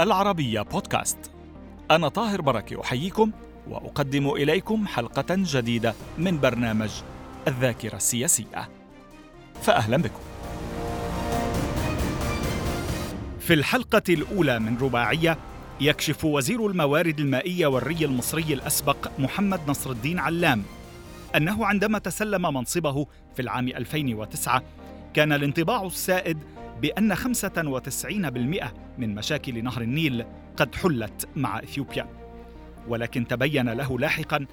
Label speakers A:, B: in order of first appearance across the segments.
A: العربية بودكاست. أنا طاهر بركة أحييكم وأقدم إليكم حلقة جديدة من برنامج الذاكرة السياسية. فأهلا بكم. في الحلقة الأولى من رباعية يكشف وزير الموارد المائية والري المصري الأسبق محمد نصر الدين علام أنه عندما تسلم منصبه في العام 2009 كان الانطباع السائد بأن 95% من مشاكل نهر النيل قد حلت مع إثيوبيا. ولكن تبين له لاحقا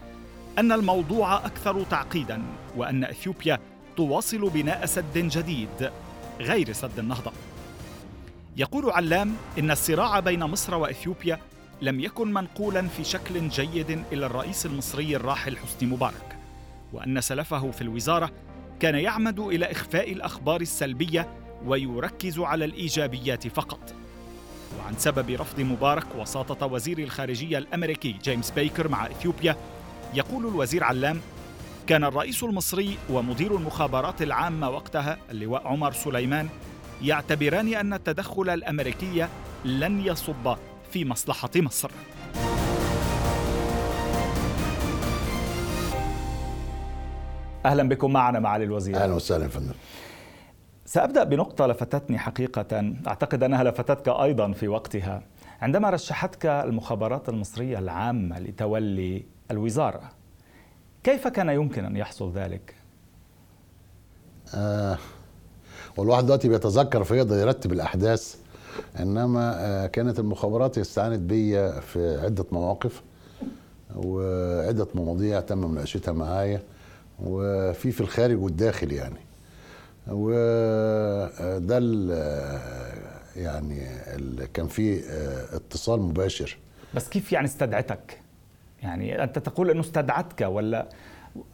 A: أن الموضوع أكثر تعقيدا وأن إثيوبيا تواصل بناء سد جديد غير سد النهضة. يقول علام إن الصراع بين مصر وإثيوبيا لم يكن منقولا في شكل جيد إلى الرئيس المصري الراحل حسني مبارك وأن سلفه في الوزارة كان يعمد إلى إخفاء الأخبار السلبية ويركز على الإيجابيات فقط. وعن سبب رفض مبارك وساطة وزير الخارجية الأمريكي جيمس بيكر مع إثيوبيا يقول الوزير علام كان الرئيس المصري ومدير المخابرات العامة وقتها اللواء عمر سليمان يعتبران أن التدخل الأمريكي لن يصب في مصلحة مصر. أهلا بكم معنا معالي الوزير.
B: أهلا وسهلا فندم.
A: سأبدأ بنقطة لفتتني حقيقة. أعتقد أنها لفتتك أيضا في وقتها. عندما رشحتك المخابرات المصرية العامة لتولي الوزارة كيف كان يمكن أن يحصل ذلك؟
B: آه والواحد دلوقتي بيتذكر فيقدر يرتب الأحداث إنما آه كانت المخابرات استعانت بيا في عدة مواقف وعدة مواضيع تم مناقشتها معايا وفي في الخارج والداخل يعني. وده يعني ال- كان في آه، اتصال مباشر.
A: بس كيف يعني استدعتك؟ يعني أنت تقول أنه استدعتك ولا؟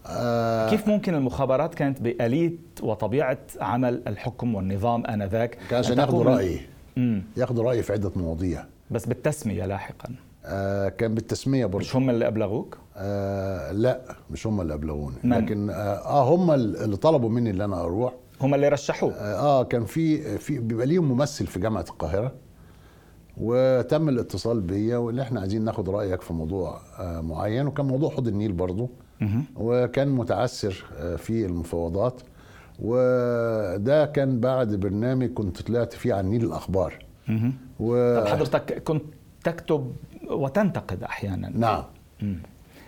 B: آه،
A: كيف ممكن المخابرات كانت بآلية وطبيعة عمل الحكم والنظام آنذاك؟
B: كان عشان رأيي.
A: مم.
B: ياخدوا رأيي في عدة مواضيع.
A: بس بالتسمية لاحقا.
B: آه، كان بالتسمية برضه.
A: مش هم اللي أبلغوك؟
B: آه لا مش هم اللي أبلغوني.
A: من؟
B: لكن آه آه، هم اللي طلبوا مني إن أنا أروح.
A: هم اللي رشحوك
B: آه آه، كان في في بيبقى ليهم ممثل في جامعة القاهرة وتم الاتصال بيا واللي إحنا عايزين ناخد رأيك في موضوع آه معين وكان موضوع حوض النيل برضو
A: مهم.
B: وكان متعثر آه في المفاوضات وده كان بعد برنامج كنت طلعت فيه عن نيل
A: الأخبار.
B: و...
A: طب حضرتك كنت تكتب وتنتقد أحيانا
B: نعم.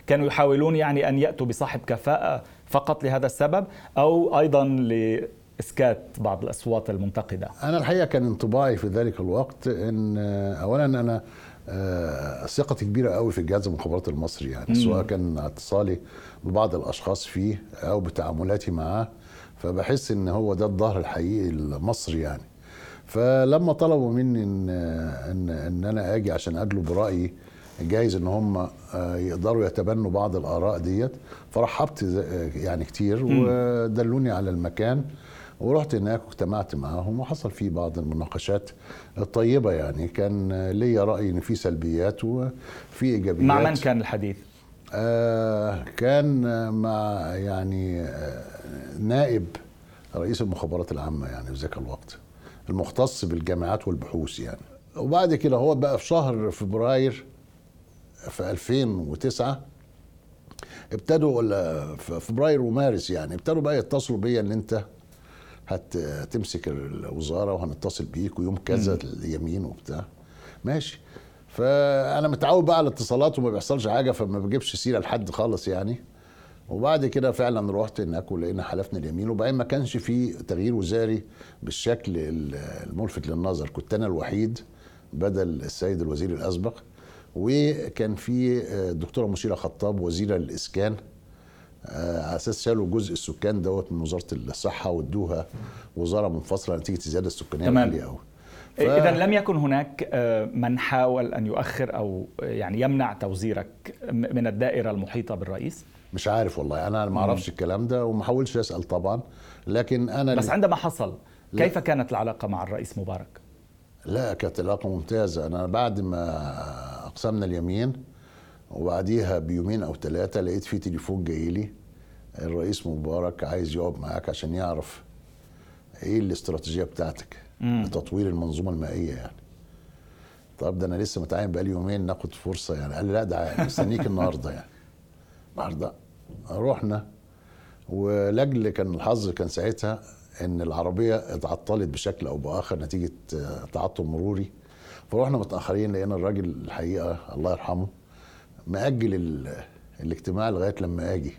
A: كانوا يحاولون يعني أن يأتوا بصاحب كفاءة فقط لهذا السبب أو أيضا لإسكات بعض الأصوات المنتقدة؟
B: أنا الحقيقة كان انطباعي في ذلك الوقت إن آه، اولا أنا آه، ثقتي كبيرة قوي في الجهاز المخابرات المصري يعني سواء كان اتصالي ببعض الأشخاص فيه أو بتعاملاتي معاه فبحس إن هو ده الظهر الحقيقي المصري يعني. فلما طلبوا مني إن إن إن أنا آجي عشان أجلب رأيي جايز إن هم آه، يقدروا يتبنوا بعض الآراء ديت. فرحبت يعني كتير ودلوني على المكان ورحت هناك واجتمعت معاهم وحصل في بعض المناقشات الطيبة يعني. كان ليا رأي إن في سلبيات وفي إيجابيات.
A: مع من كان الحديث؟
B: آه كان مع يعني آه نائب رئيس المخابرات العامة يعني في ذاك الوقت المختص بالجامعات والبحوث يعني. وبعد كده هو بقى في شهر فبراير في 2009 ابتدوا ولا في فبراير ومارس يعني ابتدوا بقى يتصلوا بيا إن أنت هتمسك الوزارة وهنتصل بيك ويوم كذا اليمين وبتاع. ماشي. فأنا متعود بقى على الاتصالات وما بيحصلش حاجة فما بجيبش سيرة لحد خالص يعني. وبعد كده فعلا رحت هناك ولقينا حلفنا اليمين وبعدين ما كانش في تغيير وزاري بالشكل الملفت للنظر. كنت أنا الوحيد بدل السيد الوزير الأسبق. وكان في الدكتورة مشيرة خطاب وزيرة الاسكان آه، على أساس شالوا جزء السكان دوت من وزارة الصحة وادوها وزارة منفصلة نتيجة الزيادة السكانية
A: تمام.
B: قوي ف-
A: إذا لم يكن هناك آه، من حاول أن يؤخر آه، يعني يمنع توزيرك من الدائرة المحيطة بالرئيس
B: مش عارف والله أنا ما أعرفش الكلام ده وما حاولش أسأل طبعا لكن أنا
A: بس عندما حصل
B: لا.
A: كيف كانت العلاقة مع الرئيس مبارك؟
B: لا كانت علاقه ممتازة أنا بعد ما اقسمنا اليمين وبعديها بيومين أو ثلاثة لقيت في تليفون جاي لي الرئيس مبارك عايز يقعد معاك عشان يعرف إيه الاستراتيجية بتاعتك
A: مم.
B: لتطوير المنظومة المائية يعني. طب ده أنا لسه متعين بقالي يومين ناخد فرصة يعني. قال لي لا ده مستنيك النهارده يعني. النهارده رحنا ولأجل كان الحظ كان ساعتها إن العربية اتعطلت بشكل أو بآخر نتيجة آه، تعطل مروري. فروحنا متأخرين لقينا الراجل الحقيقة الله يرحمه مأجل ال- الاجتماع لغاية لما
A: آجي.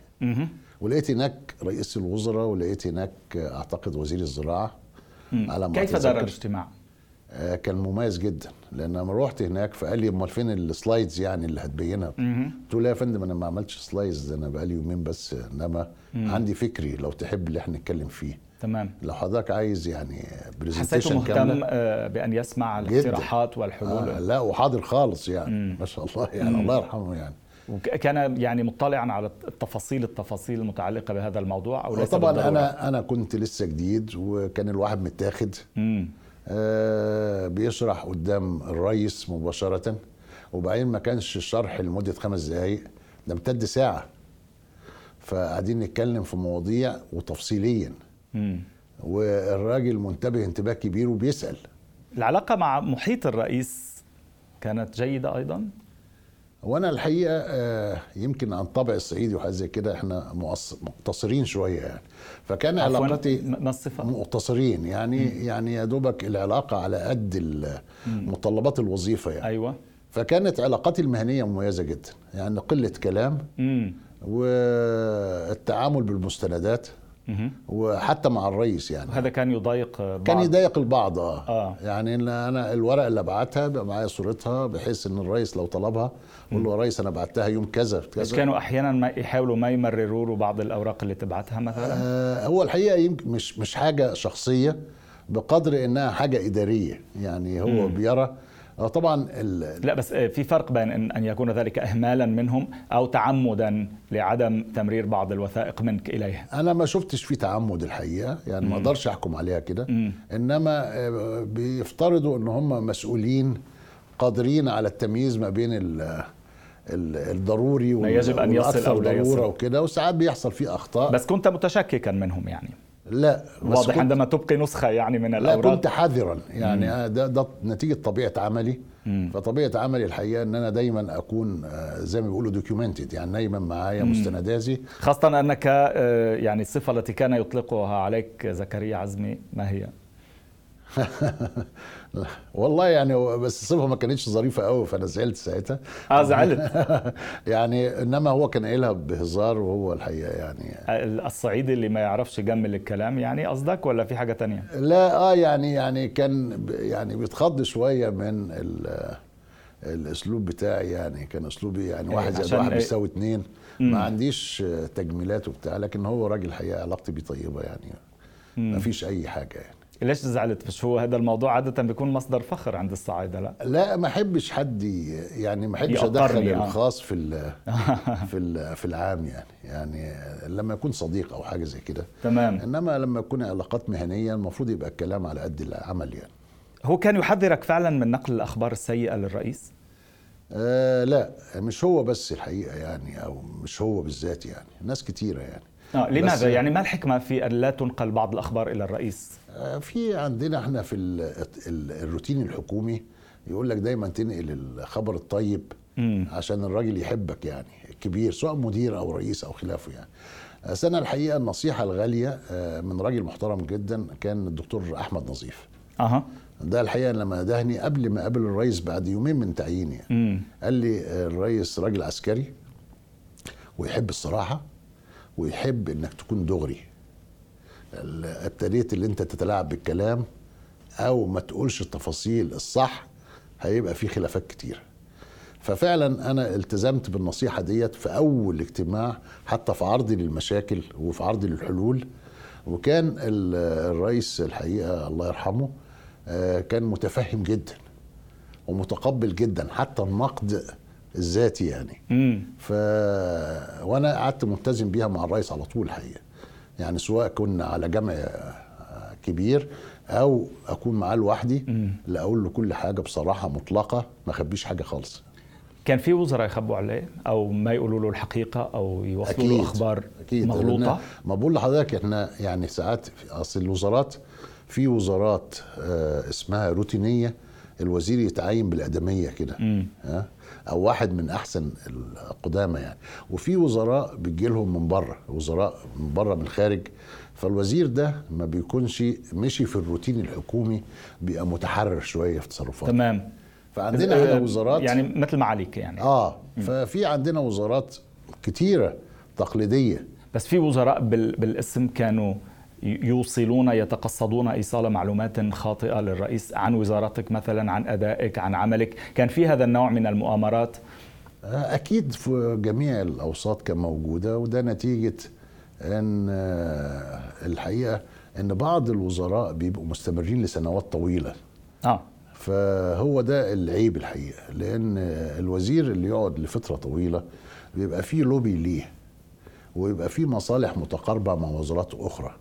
B: ولقيت هناك رئيس الوزراء ولقيت هناك أعتقد وزير
A: الزراعة.
B: على ما
A: كيف دار. الاجتماع؟
B: آه، كان مميز جدا لأن لما رحت هناك فقال لي أمال فين ال slides يعني اللي هتبينها. قلت له يا فندم أنا ما عملتش slides أنا بقالي يومين بس إنما عندي فكري لو تحب اللي إحنا نتكلم فيه
A: تمام.
B: لو حضرتك عايز يعني برزنتيشن
A: مهتم
B: كاملة.
A: آه، بأن يسمع. الاقتراحات والحلول.
B: آه لا وحاضر خالص يعني. ما شاء الله يعني الله يرحمه يعني.
A: وكان يعني مطلعا على التفاصيل التفاصيل المتعلقة بهذا الموضوع أو ليس
B: طبعا
A: بالضرورة؟
B: أنا أنا كنت لسه جديد وكان الواحد متاخد.
A: مم.
B: آه بيشرح قدام الرئيس مباشرة. وبعدين ما كانش الشرح لمدة خمس دقايق ده امتد ساعة. فقاعدين نتكلم في مواضيع وتفصيليا.
A: مم.
B: والراجل منتبه انتباه كبير وبيسأل
A: العلاقة مع محيط الرئيس كانت جيدة أيضا؟
B: وأنا الحقيقة آه، يمكن عن طبع الصعيدي وحاجة زي كده إحنا مقتصرين شوية يعني فكان علاقتي؟ مقتصرين يعني يعني يا دوبك العلاقة على قد متطلبات الوظيفة يعني
A: أيوة
B: فكانت علاقاتي المهنية مميزة جدا يعني قلة كلام
A: مم.
B: والتعامل بالمستندات. وحتى مع الرئيس يعني.
A: وهذا كان يضايق بعض.
B: كان يضايق البعض آه,
A: آه.
B: يعني إن أنا الورق اللي ابعتها بيبقى معايا صورتها بحيث إن الرئيس لو طلبها أقول له يا ريس أنا بعتها يوم كذا
A: بس
B: كذا.
A: كانوا أحيانا ما يحاولوا ما يمرروا له بعض الأوراق اللي تبعتها مثلا؟
B: آه هو الحقيقة يمكن مش مش حاجة شخصية بقدر إنها حاجة إدارية. يعني هو
A: مم.
B: بيرى طبعا ال-
A: لا بس في فرق بين ان أن يكون ذلك اهمالا منهم أو تعمدا لعدم تمرير بعض الوثائق منك إليه.
B: أنا ما شفتش فيه تعمد الحقيقة يعني ما أقدرش أحكم عليها كده. إنما آه، بيفترضوا إن هم مسؤولين قادرين على التمييز ما بين ال ال- الضروري
A: ما يجب أن يصل أو لا يصل.
B: وكده وساعات بيحصل فيه أخطاء
A: بس كنت متشككا منهم يعني.
B: لا
A: واضح
B: كنت-
A: عندما تبقي نسخة يعني من
B: لا
A: الأوراق.
B: كنت حذرا يعني آه، ده ده نتيجة طبيعة عملي.
A: مم.
B: فطبيعة عملي الحقيقة إن أنا دايما أكون آه، زي ما بيقولوا دوكيومنتد يعني دايما معايا مستنداتي.
A: خاصة أنك آه، يعني الصفة التي كان يطلقها عليك زكريا عزمي ما هي؟
B: والله يعني بس الصفه ما كانتش ظريفة قوي فأنا زعلت ساعتها.
A: آه زعلت.
B: يعني إنما هو كان قايلها بهزار وهو الحقيقة يعني.
A: الصعيدي اللي ما يعرفش يجمل الكلام يعني قصدك ولا في حاجة تانية؟
B: لا آه يعني يعني كان يعني بيتخض شوية من ال- الأسلوب بتاعي يعني. كان أسلوبي يعني
A: إيه،
B: واحد زائد
A: عشان
B: واحد
A: إيه؟
B: بيساوي اتنين.
A: مم.
B: ما عنديش تجميلات وبتاع لكن هو راجل حقيقة علاقتي بيه طيبة يعني. ما فيش أي حاجة يعني.
A: ليش زعلت؟ مش هو هذا الموضوع عادة بيكون مصدر فخر عند الصعايدة لا؟
B: لا ما أحبش حد يعني ما
A: أحبش
B: أدخل
A: آه.
B: الخاص في ال في ال في العام يعني يعني لما يكون صديق أو حاجة زي كده
A: تمام
B: إنما لما يكون علاقات مهنية المفروض يبقى الكلام على قد العمل يعني
A: هو كان يحذرك فعلا من نقل الأخبار السيئة للرئيس؟
B: آه لا مش هو بس الحقيقة يعني أو مش هو بالذات يعني ناس كتيرة يعني
A: آه لماذا؟ يعني ما الحكمة في أن لا تنقل بعض الأخبار إلى الرئيس؟
B: آه في عندنا إحنا في ال ال الروتين الحكومي يقول لك دايما تنقل الخبر الطيب
A: مم.
B: عشان الراجل يحبك يعني كبير سواء مدير أو رئيس أو خلافه يعني بس أنا الحقيقة النصيحة الغالية آه، من راجل محترم جدا كان الدكتور أحمد نظيف
A: أها
B: ده الحقيقة لما دهني قبل ما قابل الرئيس بعد يومين من تعييني يعني. قال لي آه، الرئيس راجل عسكري ويحب الصراحة ويحب إنك تكون دغري. ابتديت اللي أنت تتلاعب بالكلام أو ما تقولش التفاصيل الصح هيبقى في خلافات كتير. ففعلا أنا التزمت بالنصيحة ديت في أول اجتماع حتى في عرضي للمشاكل وفي عرضي للحلول. وكان ال- الرئيس الحقيقة الله يرحمه آه، كان متفهم جدا ومتقبل جدا حتى النقد الذاتي يعني. ف وأنا قعدت ملتزم بيها مع الرئيس على طول الحقيقة. يعني سواء كنا على جمع كبير أو أكون معاه لوحدي لا أقول له كل حاجة بصراحة مطلقة ما أخبيش حاجة خالص.
A: كان في وزراء يخبوا عليه أو ما يقولوا له الحقيقة أو يوصلوا له
B: أخبار
A: أكيد.
B: مغلوطة؟ ما بقول لحضرتك إحنا يعني ساعات أصل الوزارات في وزارات آه، اسمها روتينية الوزير يتعين بالادميه كده ها؟ أو واحد من أحسن القدامى يعني. وفي وزراء بيجي لهم من بره وزراء من بره من الخارج فالوزير ده ما بيكونش مشي في الروتين الحكومي بيبقى متحرر شوية في تصرفاته.
A: تمام.
B: فعندنا هنا وزارات
A: يعني مثل معاليك يعني.
B: آه. ففي عندنا وزارات كتيرة تقليدية.
A: بس في وزراء بال... بالاسم كانوا يوصلون يتقصدون إيصال معلومات خاطئة للرئيس عن وزارتك مثلا عن أدائك عن عملك؟ كان في هذا النوع من المؤامرات؟
B: أكيد في جميع الأوساط كان موجودة وده نتيجة أن آه، الحقيقة أن بعض الوزراء بيبقوا مستمرين لسنوات طويلة.
A: آه.
B: فهو ده العيب الحقيقة لأن الوزير اللي يقعد لفترة طويلة بيبقى فيه لوبي ليه ويبقى فيه مصالح متقاربة مع وزارات أخرى.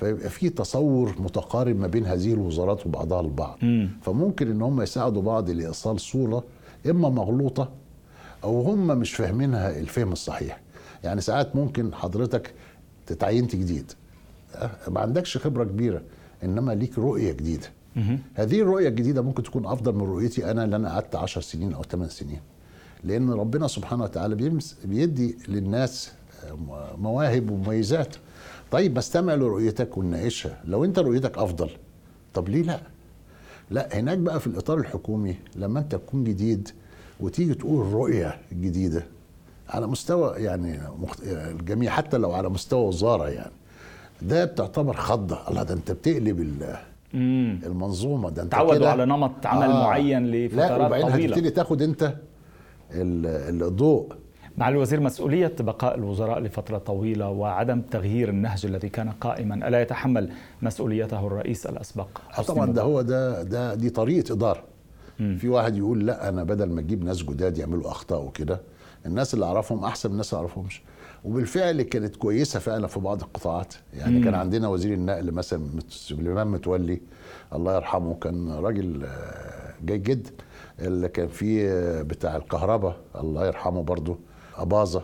B: فيبقى في تصور متقارب ما بين هذه الوزارات وبعضها البعض.
A: مم.
B: فممكن إن هم يساعدوا بعض لإيصال صورة إما مغلوطة أو هم مش فاهمينها الفهم الصحيح. يعني ساعات ممكن حضرتك تتعينت جديد. أه، ما عندكش خبرة كبيرة إنما ليك رؤية جديدة. هذه الرؤية الجديدة ممكن تكون أفضل من رؤيتي أنا اللي أنا قعدت 10 سنين أو 8 سنين. لأن ربنا سبحانه وتعالى بيمس بيدي للناس آه، مواهب ومميزات. طيب بستمع لرؤيتك ونناقشها لو انت رؤيتك أفضل طب ليه لا؟ لا هناك بقى في الإطار الحكومي لما انت تكون جديد وتيجي تقول رؤية جديدة على مستوى يعني. الجميع حتى لو على مستوى وزارة يعني ده بتعتبر خضة. الله ده انت بتقلب ال... المنظومة ده انت
A: تعودوا على نمط عمل
B: آه.
A: معين
B: لا
A: لفترات
B: وبعدين
A: طويلة.
B: هتبتدي تاخد انت ال- الضوء.
A: مع الوزير مسؤولية بقاء الوزراء لفترة طويلة وعدم تغيير النهج الذي كان قائما. ألا يتحمل مسؤوليته الرئيس الأسبق
B: آه طبعا ده؟ هو ده ده دي طريقة إدارة. في واحد يقول لا أنا بدل ما أجيب ناس جداد يعملوا أخطاء وكده الناس اللي أعرفهم أحسن من الناس اللي أعرفهمش. وبالفعل كانت كويسة فعلا في بعض القطاعات. يعني
A: مم.
B: كان عندنا وزير النقل مثلا سليمان متولي الله يرحمه كان راجل آه، جيد جدا. اللي كان فيه آه، بتاع الكهرباء الله يرحمه برضو أباظة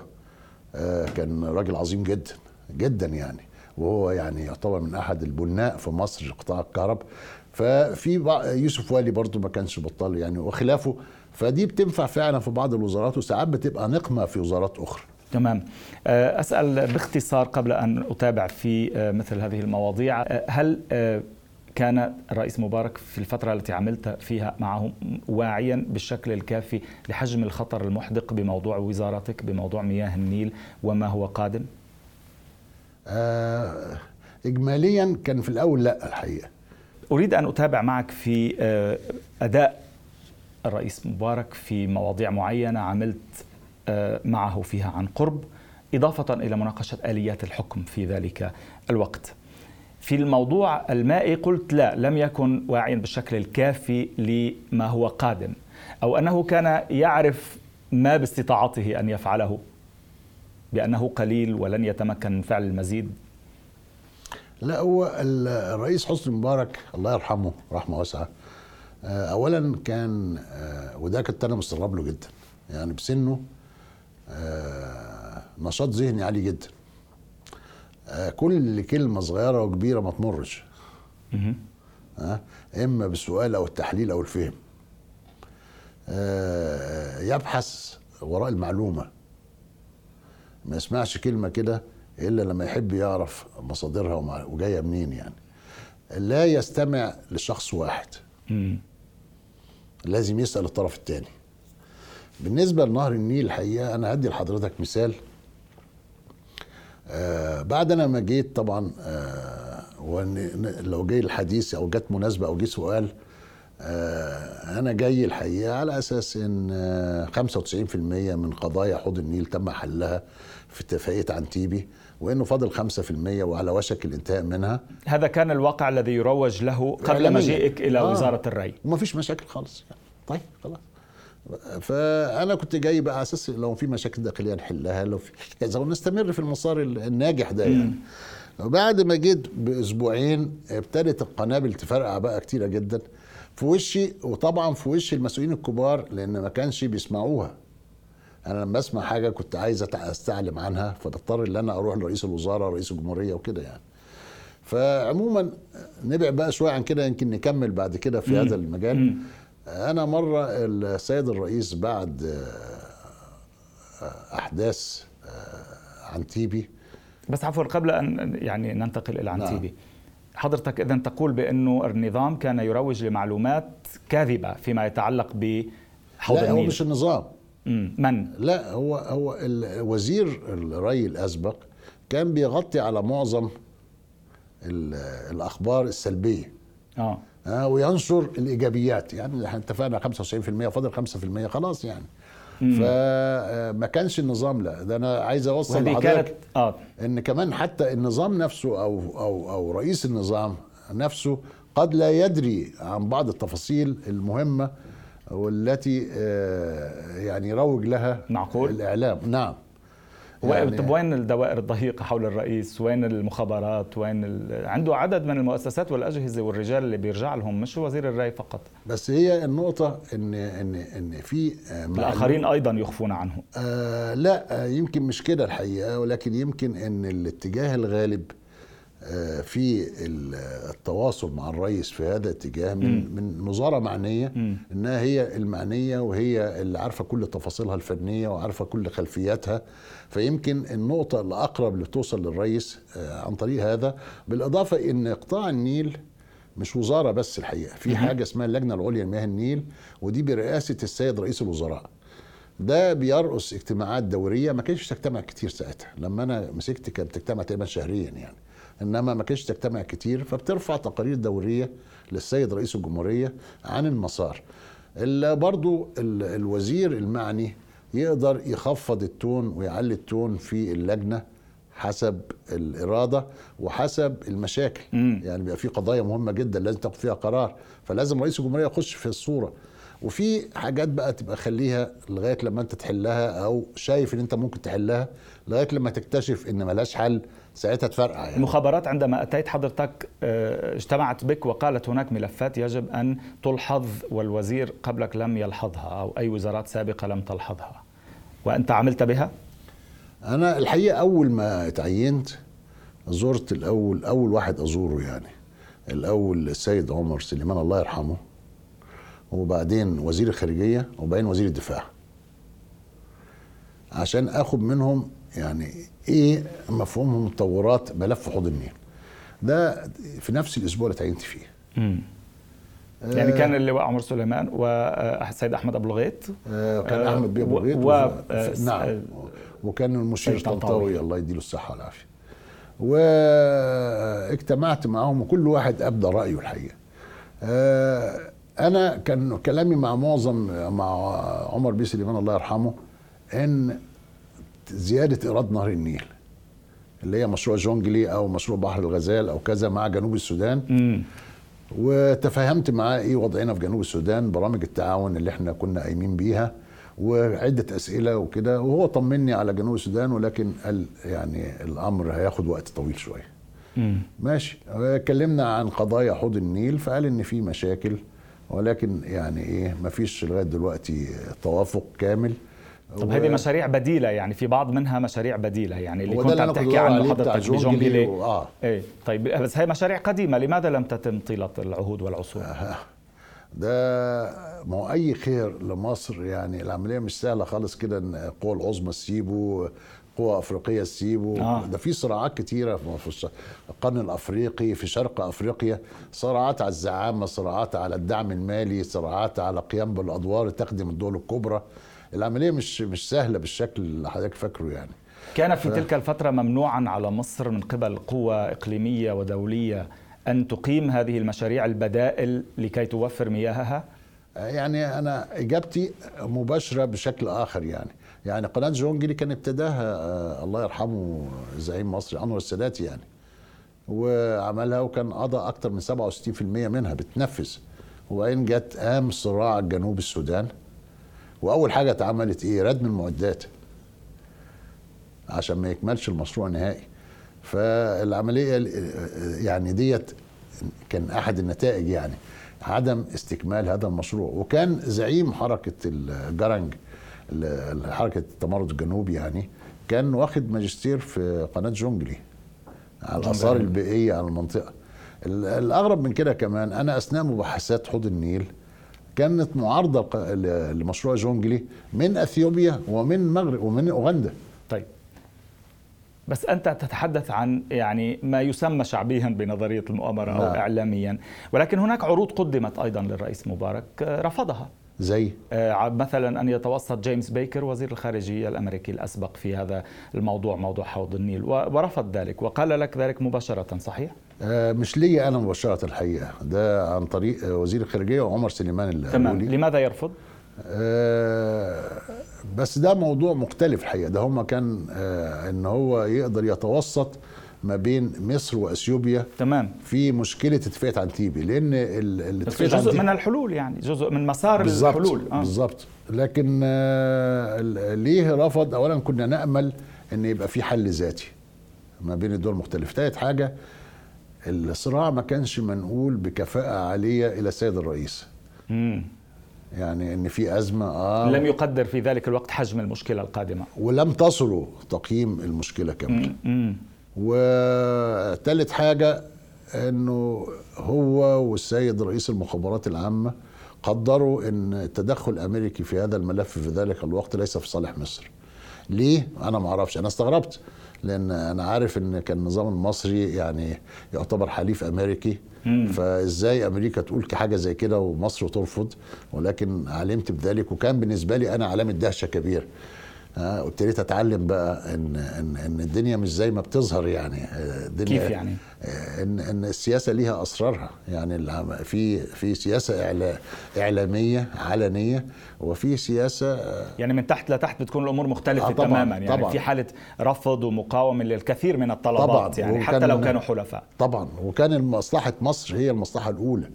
B: آه، كان راجل عظيم جدا جدا يعني. وهو يعني يعتبر من أحد البناء في مصر قطاع الكهرباء ففي يوسف والي برضو ما كانش بطال يعني وخلافه. فدي بتنفع فعلا في بعض الوزارات وساعات بتبقى نقمة في وزارات أخرى.
A: تمام. آه، أسأل باختصار قبل أن أتابع في آه، مثل هذه المواضيع. هل كان الرئيس مبارك في الفترة التي عملت فيها معه واعيا بالشكل الكافي لحجم الخطر المحدق بموضوع وزارتك بموضوع مياه النيل وما هو قادم؟
B: آه اجماليا كان في الأول لا الحقيقة
A: أريد أن أتابع معك في آه، أداء الرئيس مبارك في مواضيع معينة عملت آه، معه فيها عن قرب إضافة إلى مناقشة آليات الحكم في ذلك الوقت في الموضوع المائي قلت لا لم يكن واعيا بالشكل الكافي لما هو قادم أو أنه كان يعرف ما باستطاعته أن يفعله بأنه قليل ولن يتمكن من فعل المزيد.
B: لا هو ال- الرئيس حسني مبارك الله يرحمه رحمة واسعة آه، اولا كان آه، وده كنت أنا مستغرب له جدا يعني بسنه آه، نشاط ذهني عالي جدا. كل كلمة صغيرة وكبيرة ما تمرش. ها إما بالسؤال أو التحليل أو الفهم. آه، يبحث وراء المعلومة. ما يسمعش كلمة كده إلا لما يحب يعرف مصادرها وجاية منين يعني. لا يستمع لشخص واحد. لازم يسأل الطرف الثاني بالنسبة لنهر النيل الحقيقة أنا هدي لحضرتك مثال. آه بعد أنا ما جيت طبعا آه لو جاي الحديث أو جت مناسبة أو جه سؤال آه أنا جاي الحقيقة على أساس إن آه 95% من قضايا حوض النيل تم حلها في اتفاقية عنتيبي وإنه فاضل 5% وعلى وشك الانتهاء منها
A: هذا كان الواقع الذي يروج له قبل. مجيئك إلى
B: آه.
A: وزارة الري
B: وما فيش مشاكل خالص يعني. طيب خلاص فأنا كنت جاي بقى على أساس لو في مشاكل داخلية نحلها لو في كذا ونستمر في المسار الناجح ده يعني. وبعد ما جيت بأسبوعين ابتدت القنابل تفرقع بقى كتيرة جدا في وشي وطبعا في وش المسؤولين الكبار لأن ما كانش بيسمعوها. أنا لما اسمع حاجة كنت عايز أستعلم عنها فبضطر إن أنا أروح لرئيس الوزراء رئيس الجمهورية وكده يعني. فعموما نبعد بقى شوية عن كده يمكن نكمل بعد كده في هذا المجال. أنا مرة السيد الرئيس بعد آه، أحداث آه، عن تيبي
A: بس عفوا قبل أن يعني ننتقل إلى
B: نعم.
A: عنتيبي حضرتك اذا تقول بأنه النظام كان يروج لمعلومات كاذبة فيما يتعلق بحوض
B: لا هو
A: النيل.
B: مش النظام.
A: مم. من؟
B: لا هو هو وزير الري الأسبق كان بيغطي على معظم ال- الأخبار
A: السلبية.
B: آه. وينشر الإيجابيات. يعني إحنا اتفقنا 95% فاضل 5% خلاص يعني. فما كانش النظام لا. ده أنا عايز
A: أوصل
B: لحضرتك
A: آه.
B: إن كمان حتى النظام نفسه أو أو أو رئيس النظام نفسه قد لا يدري عن بعض التفاصيل المهمة والتي آه، يعني يروج لها
A: معقول.
B: الإعلام. نعم. يعني-
A: طب وين الدوائر الضيقة حول الرئيس؟ وين المخابرات؟ وين ال... عنده عدد من المؤسسات والأجهزة والرجال اللي بيرجع لهم مش وزير الري فقط.
B: بس هي النقطة ان ان إن في آه،
A: الآخرين أيضا يخفون عنه.
B: آه لا آه يمكن مش كده الحقيقة ولكن يمكن إن الاتجاه الغالب في ال- التواصل مع الرئيس في هذا الاتجاه من من وزاره معنية إنها هي المعنية وهي اللي عارفة كل تفاصيلها الفنية وعارفة كل خلفياتها. فيمكن النقطة الأقرب اللي توصل للرئيس آه عن طريق هذا بالإضافة إن قطاع النيل مش وزارة بس الحقيقة في حاجة اسمها اللجنة العليا لمياه النيل ودي برئاسة السيد رئيس الوزراء. ده بيرقص اجتماعات دورية ما كانش تجتمع كتير ساعتها لما أنا مسكت كانت بتجتمع تقريبا شهريا يعني. إنما ما كانش تجتمع كتير فبترفع تقارير دورية للسيد رئيس الجمهورية عن المسار. اللي برضو ال- الوزير المعني يقدر يخفض التون ويعلي التون في اللجنة حسب الإرادة وحسب المشاكل.
A: مم.
B: يعني بيبقى في قضايا مهمة جدا لازم تاخد فيها قرار فلازم رئيس الجمهورية يخش في الصورة. وفي حاجات بقى تبقى خليها لغاية لما انت تحلها أو شايف إن انت ممكن تحلها لغاية لما تكتشف إن ملهاش حل ساعتها تفرقع يعني.
A: المخابرات عندما أتيت حضرتك آه، اجتمعت بك وقالت هناك ملفات يجب أن تلحظ والوزير قبلك لم يلحظها أو أي وزارات سابقة لم تلحظها. وأنت عملت بها؟
B: أنا الحقيقة أول ما اتعينت زرت الأول أول واحد أزوره يعني. الأول السيد عمر سليمان الله يرحمه وبعدين وزير الخارجية وبعدين وزير الدفاع. عشان آخد منهم يعني إيه مفهومهم تطورات ملف حوض النيل. ده في نفس الأسبوع اللي اتعينت فيه.
A: مم. يعني كان اللواء عمر سليمان والسيد أحمد أبو الغيط.
B: آه، كان
A: آه،
B: أحمد بيه أبو
A: و-
B: الغيط
A: و- آه،
B: نعم.
A: آه،
B: وكان المشير
A: طنطاوي.
B: الله يديله الصحة والعافية. واجتمعت معاهم وكل واحد أبدى رأيه الحقيقة. آه، أنا كان كلامي مع معظم مع عمر بيه سليمان الله يرحمه إن زيادة إيراد نهر النيل اللي هي مشروع جونجلي أو مشروع بحر الغزال أو كذا مع جنوب السودان.
A: مم.
B: وتفهمت معاه إيه وضعنا في جنوب السودان برامج التعاون اللي إحنا كنا قايمين بيها وعدة أسئلة وكده. وهو طمني على جنوب السودان ولكن قال يعني الأمر هياخد وقت طويل
A: شوية.
B: ماشي. اتكلمنا عن قضايا حوض النيل فقال إن في مشاكل ولكن يعني إيه مفيش لغاية دلوقتي توافق كامل.
A: طب هذه مشاريع بديلة يعني في بعض منها مشاريع بديلة يعني اللي كنت عم تحكي عنه حضرتك بجونجلي
B: و- آه.
A: إيه طيب بس هي مشاريع قديمة لماذا لم تتم طيلة العهود والعصور؟
B: ده ما هو أي خير لمصر يعني العملية مش سهلة خالص كده إن القوى العظمى تسيبه قوى افريقيه تسيبه
A: آه.
B: ده في صراعات كتيرة في القرن الأفريقي في شرق أفريقيا صراعات على الزعامة صراعات على الدعم المالي صراعات على القيام بالأدوار تخدم الدول الكبرى العملية مش مش سهلة بالشكل اللي حضرتك فاكره يعني.
A: كان في تلك الفترة ممنوعا على مصر من قبل قوى إقليمية ودولية أن تقيم هذه المشاريع البدائل لكي توفر مياهها؟
B: يعني أنا إجابتي مباشرة بشكل آخر يعني. يعني قناة جونجلي كان ابتداها آه، الله يرحمه زعيم مصر أنور السادات يعني. وعملها وكان قضى أكتر من 67% منها بتنفذ. وبعدين جت قام صراع جنوب السودان وأول حاجة اتعملت إيه؟ ردم المعدات عشان ما يكملش المشروع نهائي. فالعملية ال- يعني ديت كان أحد النتائج يعني عدم استكمال هذا المشروع. وكان زعيم حركة الجرنج ال- حركة التمرد الجنوبي يعني كان واخد ماجستير في قناة جونجلي على الآثار البيئية على المنطقة. ال- الأغرب من كده كمان أنا أثناء مباحثات حوض النيل كانت معارضة لمشروع جونجلي من أثيوبيا ومن المغرب ومن أوغندا.
A: طيب. بس أنت تتحدث عن يعني ما يسمى شعبيا بنظرية المؤامرة أو
B: نعم.
A: اعلاميا. ولكن هناك عروض قدمت أيضا للرئيس مبارك آه، رفضها.
B: زي؟
A: آه، مثلا أن يتوسط جيمس بيكر وزير الخارجية الأمريكي الأسبق في هذا الموضوع موضوع حوض النيل ورفض ذلك وقال لك ذلك مباشرة صحيح؟
B: آه، مش ليا أنا مباشرة الحقيقة. ده عن طريق وزير الخارجية وعمر سليمان اللي
A: تمام. لماذا يرفض؟
B: آه، بس ده موضوع مختلف الحقيقة. ده هما كان آه، إن هو يقدر يتوسط ما بين مصر وإثيوبيا
A: تمام.
B: في مشكلة اتفاقيه انتيبي لأن ال-
A: بس
B: الاتفاقيه
A: جزء
B: عنتيبي-
A: من الحلول يعني جزء من مسار
B: بالظبط
A: الحلول. آه.
B: بالظبط. لكن آه، ليه رفض؟ اولا كنا نأمل إن يبقى في حل ذاتي ما بين الدول المختلفة. تالت حاجة الصراع ما كانش منقول بكفاءة عالية إلى السيد الرئيس.
A: مم.
B: يعني إن في أزمة آه.
A: لم يقدر في ذلك الوقت حجم المشكلة القادمة.
B: ولم تصلوا تقييم المشكلة كامله. وثالث حاجة إنه هو والسيد رئيس المخابرات العامة قدروا إن التدخل الأمريكي في هذا الملف في ذلك الوقت ليس في صالح مصر. ليه؟ أنا ما أعرفش. أنا استغربت لأن أنا عارف إن كان النظام المصري يعني يعتبر حليف أمريكي. فإزاي أمريكا تقول حاجة زي كده ومصر ترفض؟ ولكن علمت بذلك وكان بالنسبة لي أنا علامة دهشة كبيره وابتديت اتعلم بقى ان ان ان الدنيا مش زي ما بتظهر يعني. آه، الدنيا
A: كيف يعني؟
B: آه، ان ان السياسة ليها أسرارها. يعني في في سياسة إعلامية علنية وفي سياسة آه،
A: يعني من تحت لتحت بتكون الأمور مختلفة
B: آه، طبعاً،
A: تماما. يعني
B: طبعاً.
A: في حالة رفض ومقاومة للكثير من الطلبات
B: طبعاً،
A: يعني حتى لو كانوا حلفاء.
B: طبعا. وكان مصلحه مصر هي المصلحة الأولى.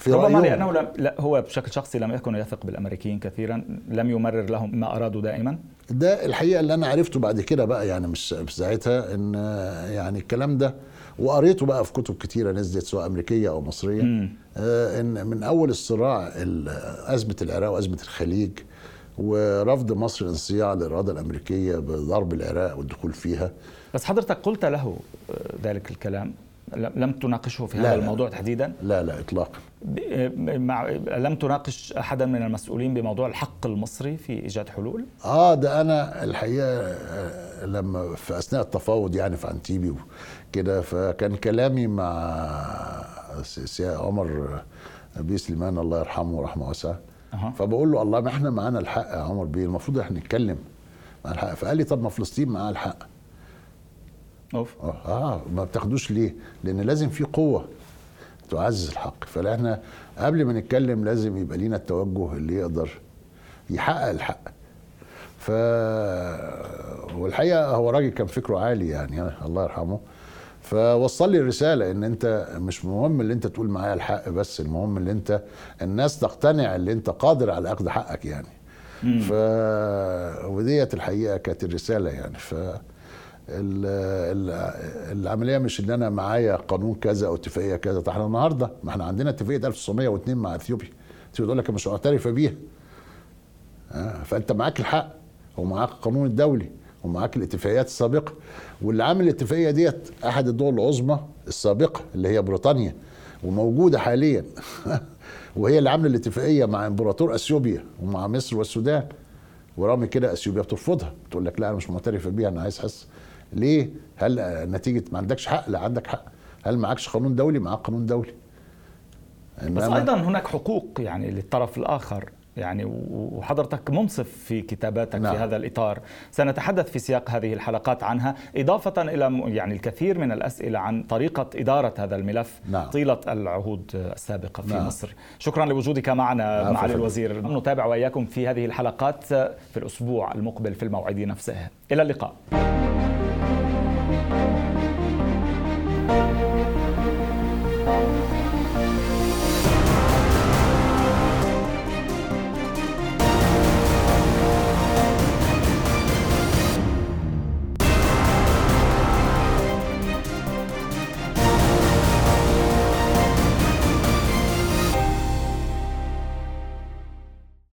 B: في
A: ربما
B: رايهم
A: لأنه لم لا هو بشكل شخصي لم يكن يثق بالأمريكيين كثيرا لم يمرر لهم ما أرادوا دائما.
B: ده الحقيقة اللي أنا عرفته بعد كده بقى يعني مش مش ساعتها إن آه، يعني الكلام ده وقريته بقى في كتب كتيرة نزلت سواء أمريكية أو مصرية. آه إن من أول الصراع ال- ازمه العراق وازمه الخليج ورفض مصر الانصياع للإرادة الأمريكية بضرب العراق والدخول فيها.
A: بس حضرتك قلت له آه، ذلك الكلام لم لم تناقشه في
B: لا،
A: هذا
B: لا.
A: الموضوع تحديدا؟
B: لا لا اطلاقا.
A: مع لم تناقش احدا من المسؤولين بموضوع الحق المصري في إيجاد حلول؟
B: آه ده أنا الحقيقة آه، لما في أثناء التفاوض يعني في أنتيبي وكده فكان كلامي مع سي عمر بيه سليمان الله يرحمه ورحمه واسعه.
A: أها.
B: فبقول له الله ما إحنا معانا الحق يا عمر بيه المفروض إحنا نتكلم مع الحق. فقال لي طب ما فلسطين معاها الحق. آه آه، ما بتاخدوش ليه؟ لأن لازم في قوة تعزز الحق. فاحنا قبل ما نتكلم لازم يبقى لينا التوجه اللي يقدر يحقق الحق. ف والحقيقة هو راجل كان فكره عالي يعني الله يرحمه. فوصل لي الرسالة إن أنت مش مهم اللي أنت تقول معايا الحق بس المهم اللي أنت الناس تقتنع اللي أنت قادر على أخذ حقك يعني. ف وديت الحقيقة كانت الرسالة يعني. ف العملية مش إن أنا معايا قانون كذا أو اتفاقية كذا. طب إحنا النهارده ما إحنا عندنا اتفاقية 1902 مع إثيوبيا. اثيوبيا تقول لك مش معترفه بيها. آه، فأنت معاك الحق ومعاك القانون الدولي ومعاك الاتفاقيات السابقة. واللي عامل الاتفاقية ديت أحد الدول العظمى السابقة اللي هي بريطانيا وموجودة حاليا. وهي اللي عاملة الاتفاقية مع إمبراطور إثيوبيا ومع مصر والسودان. ورغم كده إثيوبيا بترفضها. بتقول لك لا أنا مش معترفه بيها أنا عايز حس ليه؟ هل نتيجة ما عندكش حق؟ لا عندك حق. هل معكش قانون دولي؟ معاك قانون دولي.
A: بس أيضا هناك حقوق يعني للطرف الآخر. يعني وحضرتك منصف في كتاباتك
B: نعم.
A: في هذا الإطار. سنتحدث في سياق هذه الحلقات عنها إضافة إلى يعني الكثير من الأسئلة عن طريقة إدارة هذا الملف
B: نعم.
A: طيلة العهود السابقة في
B: نعم.
A: مصر. شكرا لوجودك معنا
B: عفواً.
A: معالي الوزير. نتابع وإياكم في هذه الحلقات في الأسبوع المقبل في الموعد نفسه. إلى اللقاء.